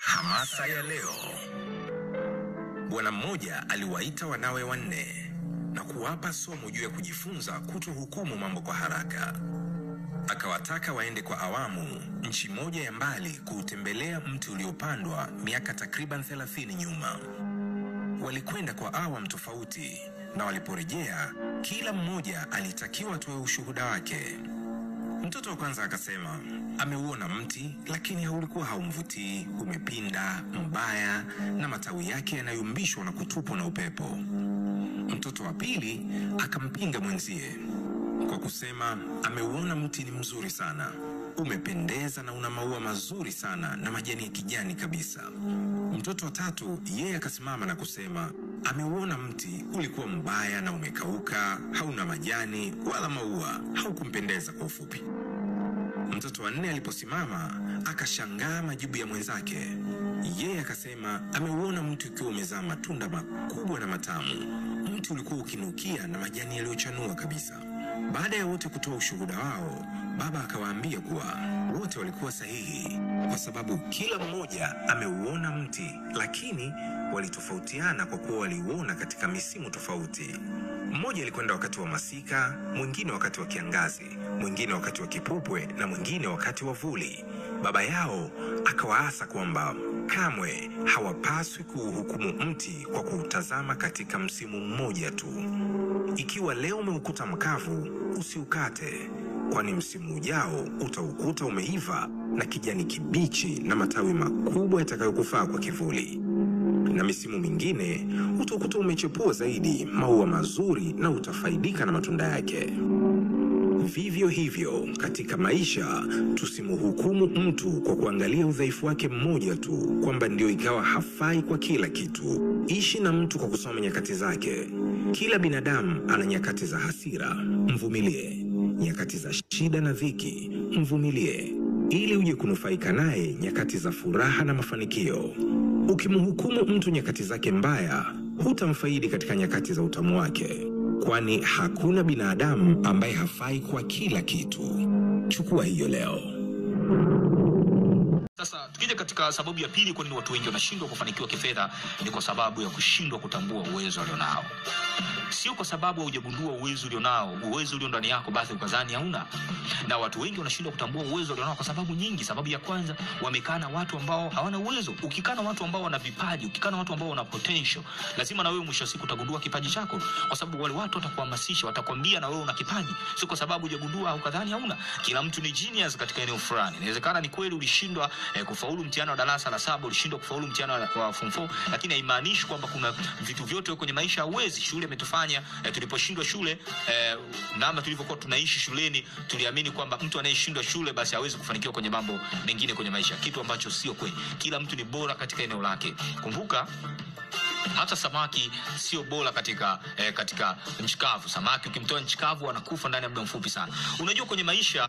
Hamasa ya leo. Bwana mmoja aliwaita wanawe wanne na kuwapa somo juu ya kujifunza kutohukumu mambo kwa haraka. Akawataka waende kwa awamu nchi moja ya mbali kuutembelea mti uliopandwa miaka takriban 30 nyuma. Walikwenda kwa awamu tofauti, na waliporejea, kila mmoja alitakiwa atoe ushuhuda wake. Mtoto wa kwanza akasema ameuona mti lakini haulikuwa haumvutii, umepinda, mbaya na matawi yake yanayumbishwa na kutupwa na upepo. Mtoto wa pili akampinga mwenzie kwa kusema ameuona mti ni mzuri sana, umependeza na una maua mazuri sana na majani ya kijani kabisa. Mtoto wa tatu yeye akasimama na kusema ameuona mti ulikuwa mbaya na umekauka, hauna majani wala maua, haukumpendeza kwa ufupi. Mtoto wa nne aliposimama akashangaa majibu ya mwenzake. Yeye akasema ameuona mti ukiwa umezaa matunda makubwa na matamu. Mti ulikuwa ukinukia na majani yaliyochanua kabisa. Baada ya wote kutoa ushuhuda wao, baba akawaambia kuwa wote walikuwa sahihi, kwa sababu kila mmoja ameuona mti, lakini walitofautiana kwa kuwa waliuona katika misimu tofauti. Mmoja alikwenda wakati wa masika, mwingine wakati wa kiangazi, mwingine wakati wa kipupwe na mwingine wakati wa vuli. Baba yao akawaasa kwamba kamwe hawapaswi kuuhukumu mti kwa kuutazama katika msimu mmoja tu. Ikiwa leo umeukuta mkavu, usiukate, kwani msimu ujao utaukuta umeiva na kijani kibichi na matawi makubwa yatakayokufaa kwa kivuli na misimu mingine utaukuta umechepua zaidi maua mazuri na utafaidika na matunda yake. Vivyo hivyo katika maisha, tusimhukumu mtu kwa kuangalia udhaifu wake mmoja tu, kwamba ndio ikawa hafai kwa kila kitu. Ishi na mtu kwa kusoma nyakati zake. Kila binadamu ana nyakati za hasira, mvumilie. Nyakati za shida na dhiki, mvumilie, ili uje kunufaika naye nyakati za furaha na mafanikio. Ukimhukumu mtu nyakati zake mbaya, hutamfaidi katika nyakati za utamu wake, kwani hakuna binadamu ambaye hafai kwa kila kitu. Chukua hiyo leo. Sasa tukija katika sababu ya pili, kwa nini watu wengi wanashindwa kufanikiwa kifedha, ni kwa sababu ya kushindwa kutambua uwezo walionao. Sio kwa sababu haujagundua uwezo ulionao, uwezo ulio ndani yako, basi ukazani hauna. Na watu wengi wanashindwa kutambua uwezo walionao kwa sababu nyingi. Sababu ya kwanza, wamekaa na watu ambao hawana uwezo. Ukikaa na watu ambao wana vipaji, ukikaa na watu ambao wana potential, lazima na wewe mwisho wa siku utagundua kipaji chako, kwa sababu wale watu watakuhamasisha, watakwambia na wewe una kipaji, sio kwa sababu hujagundua au kadhani hauna. Kila mtu ni genius katika eneo fulani. Inawezekana ni kweli ulishindwa eh, kufaulu mtihani wa darasa la saba, ulishindwa kufaulu mtihani wa, form 4, lakini haimaanishi kwamba kuna vitu vyote kwenye maisha hauwezi. Shule imetufanya eh, tuliposhindwa shule eh, namna tulivyokuwa tunaishi shuleni, tuliamini kwamba mtu anayeshindwa shule basi hawezi kufanikiwa kwenye mambo mengine kwenye maisha, kitu ambacho sio kweli. Kila mtu ni bora katika eneo lake. Kumbuka hata samaki sio bora katika eh, katika nchi. Samaki ukimtoa nchi kavu anakufa ndani ya muda mfupi sana. Unajua kwenye maisha